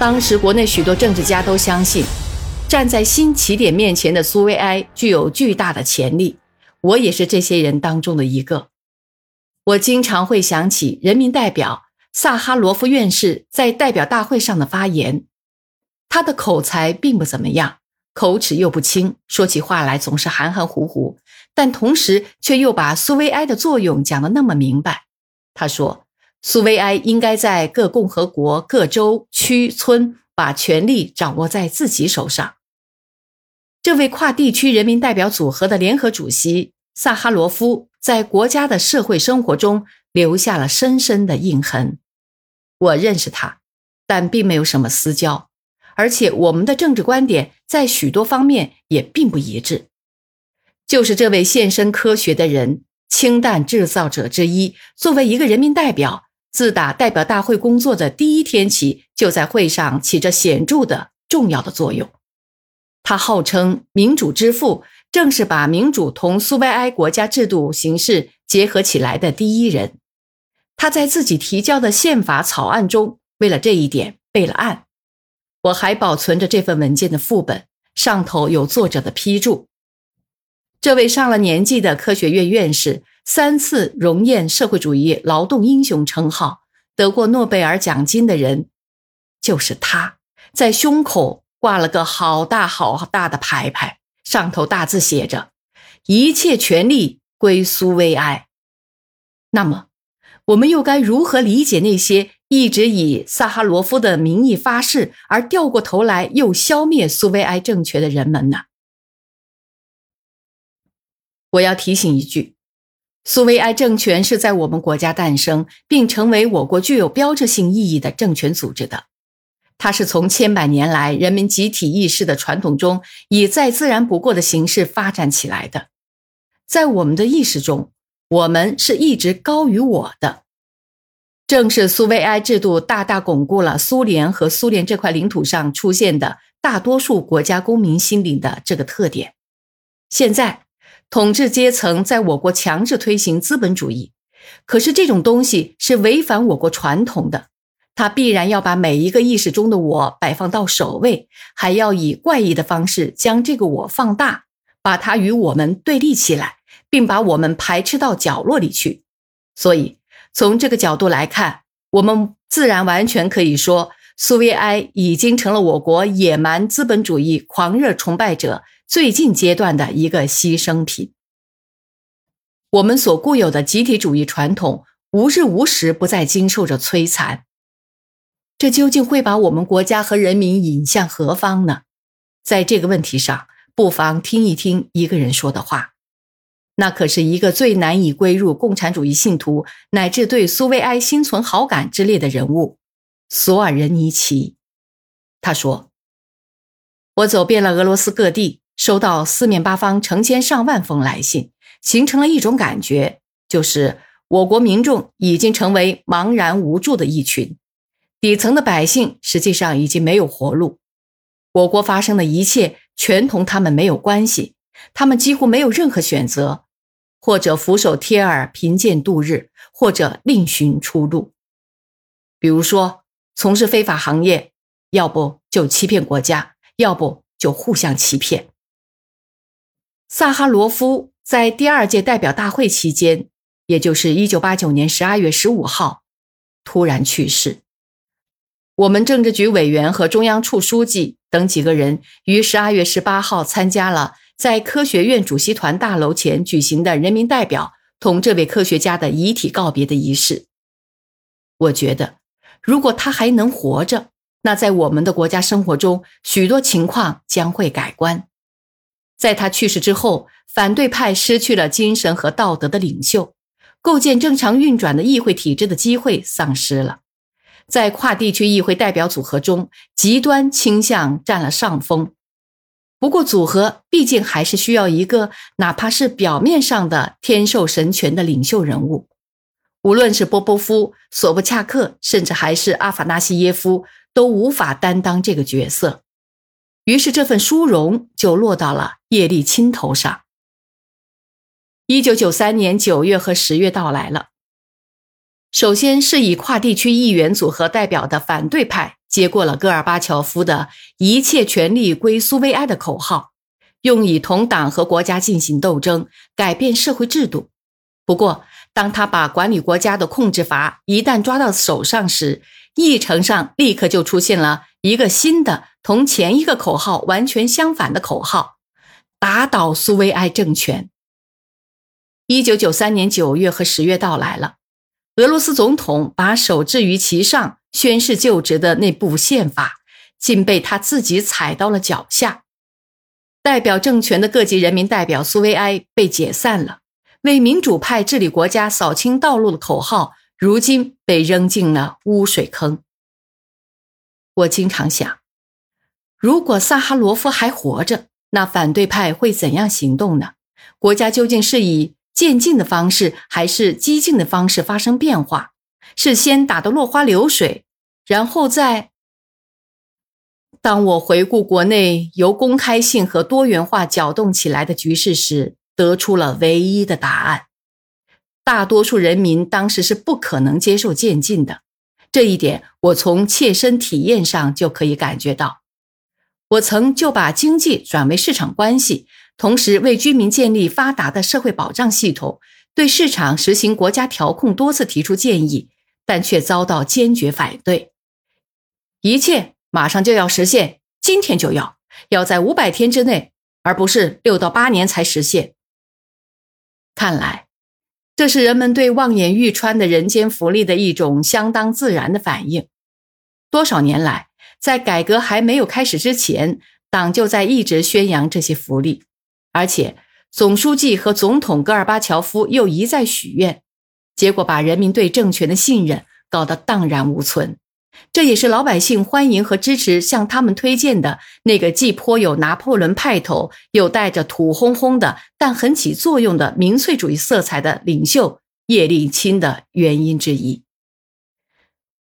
当时国内许多政治家都相信，站在新起点面前的苏维埃具有巨大的潜力。我也是这些人当中的一个。我经常会想起人民代表萨哈罗夫院士在代表大会上的发言，他的口才并不怎么样，口齿又不清，说起话来总是含含糊糊，但同时却又把苏维埃的作用讲得那么明白。他说。苏维埃应该在各共和国、各州、区、村把权力掌握在自己手上。这位跨地区人民代表组合的联合主席萨哈罗夫在国家的社会生活中留下了深深的印痕。我认识他，但并没有什么私交，而且我们的政治观点在许多方面也并不一致。就是这位献身科学的人，氢弹制造者之一，作为一个人民代表。自打代表大会工作的第一天起，就在会上起着显著的重要的作用。他号称“民主之父”，正是把民主同苏维埃国家制度形式结合起来的第一人。他在自己提交的宪法草案中，为了这一点备了案。我还保存着这份文件的副本，上头有作者的批注。这位上了年纪的科学院院士。三次荣谚社会主义劳动英雄称号，得过诺贝尔奖金的人，就是他，在胸口挂了个好大好大的牌牌，上头大字写着“一切权力归苏维埃”。那么，我们又该如何理解那些一直以萨哈罗夫的名义发誓，而掉过头来又消灭苏维埃政权的人们呢？我要提醒一句。苏维埃政权是在我们国家诞生，并成为我国具有标志性意义的政权组织的。它是从千百年来人民集体意识的传统中，以再自然不过的形式发展起来的。在我们的意识中，我们是一直高于我的。正是苏维埃制度大大巩固了苏联和苏联这块领土上出现的大多数国家公民心灵的这个特点。现在。统治阶层在我国强制推行资本主义，可是这种东西是违反我国传统的。他必然要把每一个意识中的我摆放到首位，还要以怪异的方式将这个我放大，把它与我们对立起来，并把我们排斥到角落里去。所以，从这个角度来看，我们自然完全可以说，苏维埃已经成了我国野蛮资本主义狂热崇拜者。最近阶段的一个牺牲品。我们所固有的集体主义传统，无日无时不在经受着摧残。这究竟会把我们国家和人民引向何方呢？在这个问题上，不妨听一听一个人说的话。那可是一个最难以归入共产主义信徒，乃至对苏维埃心存好感之列的人物——索尔仁尼奇。他说：“我走遍了俄罗斯各地。”收到四面八方成千上万封来信，形成了一种感觉，就是我国民众已经成为茫然无助的一群，底层的百姓实际上已经没有活路。我国发生的一切全同他们没有关系，他们几乎没有任何选择，或者俯首帖耳贫贱度日，或者另寻出路。比如说，从事非法行业，要不就欺骗国家，要不就互相欺骗。萨哈罗夫在第二届代表大会期间，也就是一九八九年十二月十五号，突然去世。我们政治局委员和中央处书记等几个人于十二月十八号参加了在科学院主席团大楼前举行的人民代表同这位科学家的遗体告别的仪式。我觉得，如果他还能活着，那在我们的国家生活中，许多情况将会改观。在他去世之后，反对派失去了精神和道德的领袖，构建正常运转的议会体制的机会丧失了。在跨地区议会代表组合中，极端倾向占了上风。不过，组合毕竟还是需要一个哪怕是表面上的天授神权的领袖人物。无论是波波夫、索布恰克，甚至还是阿法纳西耶夫，都无法担当这个角色。于是，这份殊荣就落到了叶利钦头上。一九九三年九月和十月到来了。首先是以跨地区议员组合代表的反对派接过了戈尔巴乔夫的一切权力归苏维埃的口号，用以同党和国家进行斗争，改变社会制度。不过，当他把管理国家的控制阀一旦抓到手上时，议程上立刻就出现了一个新的、同前一个口号完全相反的口号：打倒苏维埃政权。一九九三年九月和十月到来了，俄罗斯总统把手置于其上，宣誓就职的那部宪法，竟被他自己踩到了脚下。代表政权的各级人民代表苏维埃被解散了，为民主派治理国家扫清道路的口号，如今被扔进了污水坑。我经常想，如果萨哈罗夫还活着，那反对派会怎样行动呢？国家究竟是以？渐进的方式还是激进的方式发生变化？是先打得落花流水，然后再……当我回顾国内由公开性和多元化搅动起来的局势时，得出了唯一的答案：大多数人民当时是不可能接受渐进的。这一点，我从切身体验上就可以感觉到。我曾就把经济转为市场关系。同时，为居民建立发达的社会保障系统，对市场实行国家调控多次提出建议，但却遭到坚决反对。一切马上就要实现，今天就要，要在五百天之内，而不是六到八年才实现。看来，这是人们对望眼欲穿的人间福利的一种相当自然的反应。多少年来，在改革还没有开始之前，党就在一直宣扬这些福利。而且，总书记和总统戈尔巴乔夫又一再许愿，结果把人民对政权的信任搞得荡然无存。这也是老百姓欢迎和支持向他们推荐的那个既颇有拿破仑派头，又带着土烘烘的但很起作用的民粹主义色彩的领袖叶利钦的原因之一。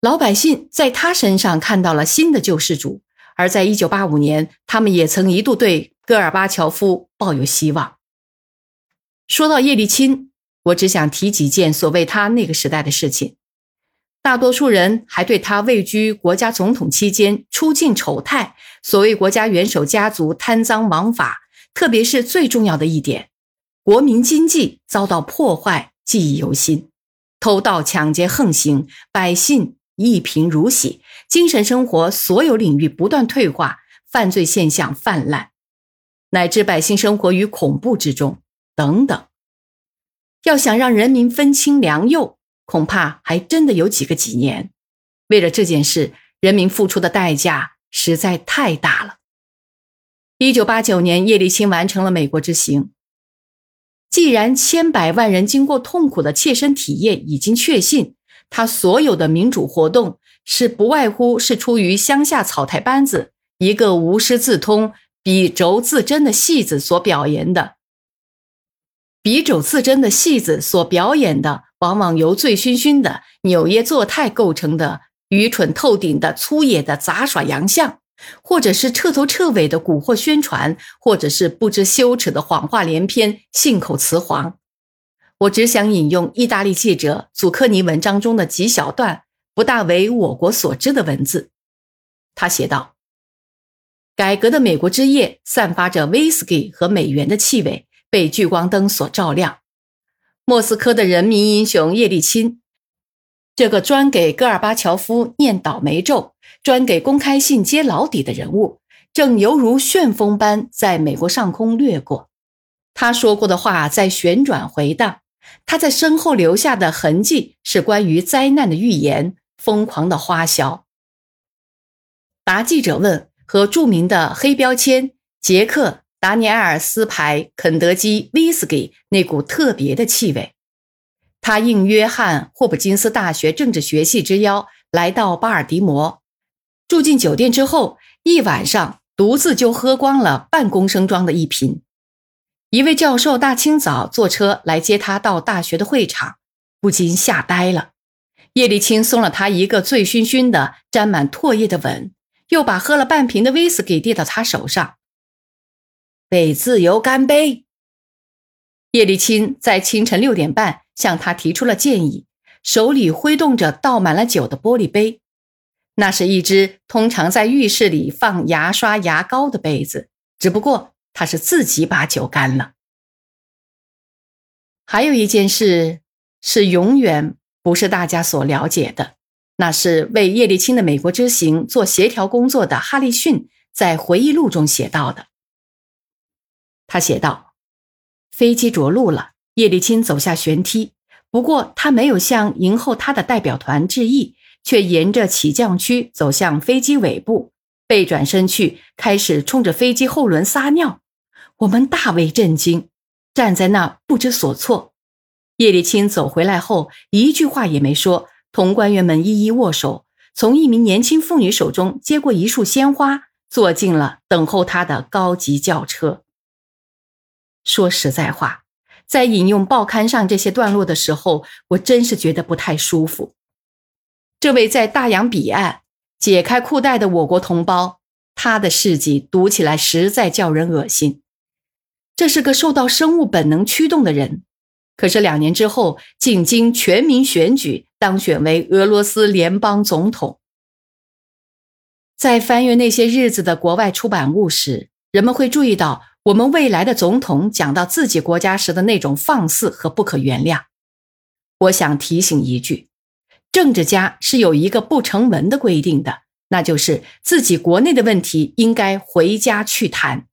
老百姓在他身上看到了新的救世主，而在一九八五年，他们也曾一度对。戈尔巴乔夫抱有希望。说到叶利钦，我只想提几件所谓他那个时代的事情。大多数人还对他位居国家总统期间出尽丑态，所谓国家元首家族贪赃枉法，特别是最重要的一点，国民经济遭到破坏，记忆犹新。偷盗抢劫横行，百姓一贫如洗，精神生活所有领域不断退化，犯罪现象泛滥。乃至百姓生活于恐怖之中，等等。要想让人民分清良莠，恐怕还真的有几个几年。为了这件事，人民付出的代价实在太大了。一九八九年，叶利钦完成了美国之行。既然千百万人经过痛苦的切身体验已经确信，他所有的民主活动是不外乎是出于乡下草台班子一个无师自通。笔轴自珍的戏子所表演的，笔轴自珍的戏子所表演的，往往由醉醺醺的扭捏作态构成的愚蠢透顶的粗野的杂耍洋相，或者是彻头彻尾的蛊惑宣传，或者是不知羞耻的谎话连篇、信口雌黄。我只想引用意大利记者祖克尼文章中的几小段不大为我国所知的文字。他写道。改革的美国之夜散发着威士忌和美元的气味，被聚光灯所照亮。莫斯科的人民英雄叶利钦，这个专给戈尔巴乔夫念倒霉咒、专给公开信揭老底的人物，正犹如旋风般在美国上空掠过。他说过的话在旋转回荡，他在身后留下的痕迹是关于灾难的预言、疯狂的花销。答记者问。和著名的黑标签杰克达尼埃尔斯牌肯德基威士忌那股特别的气味，他应约翰霍普金斯大学政治学系之邀来到巴尔的摩，住进酒店之后，一晚上独自就喝光了半公升装的一瓶。一位教授大清早坐车来接他到大学的会场，不禁吓呆了。叶利钦送了他一个醉醺醺的、沾满唾液的吻。又把喝了半瓶的威士忌递到他手上，为自由干杯。叶利钦在清晨六点半向他提出了建议，手里挥动着倒满了酒的玻璃杯。那是一只通常在浴室里放牙刷、牙膏的杯子，只不过他是自己把酒干了。还有一件事是永远不是大家所了解的，那是为叶利钦的美国之行做协调工作的哈利逊在回忆录中写到的。他写道：“飞机着陆了，叶利钦走下舷梯，不过他没有向迎候他的代表团致意，却沿着起降区走向飞机尾部，背转身去，开始冲着飞机后轮撒尿。我们大为震惊。”站在那不知所措，叶利钦走回来后一句话也没说，同官员们一一握手，从一名年轻妇女手中接过一束鲜花，坐进了等候他的高级轿车。说实在话，在引用报刊上这些段落的时候，我真是觉得不太舒服。这位在大洋彼岸解开裤带的我国同胞，他的事迹读起来实在叫人恶心。这是个受到生物本能驱动的人，可是两年之后，竟经全民选举当选为俄罗斯联邦总统。在翻阅那些日子的国外出版物时，人们会注意到我们未来的总统讲到自己国家时的那种放肆和不可原谅。我想提醒一句：政治家是有一个不成文的规定的，那就是自己国内的问题应该回家去谈。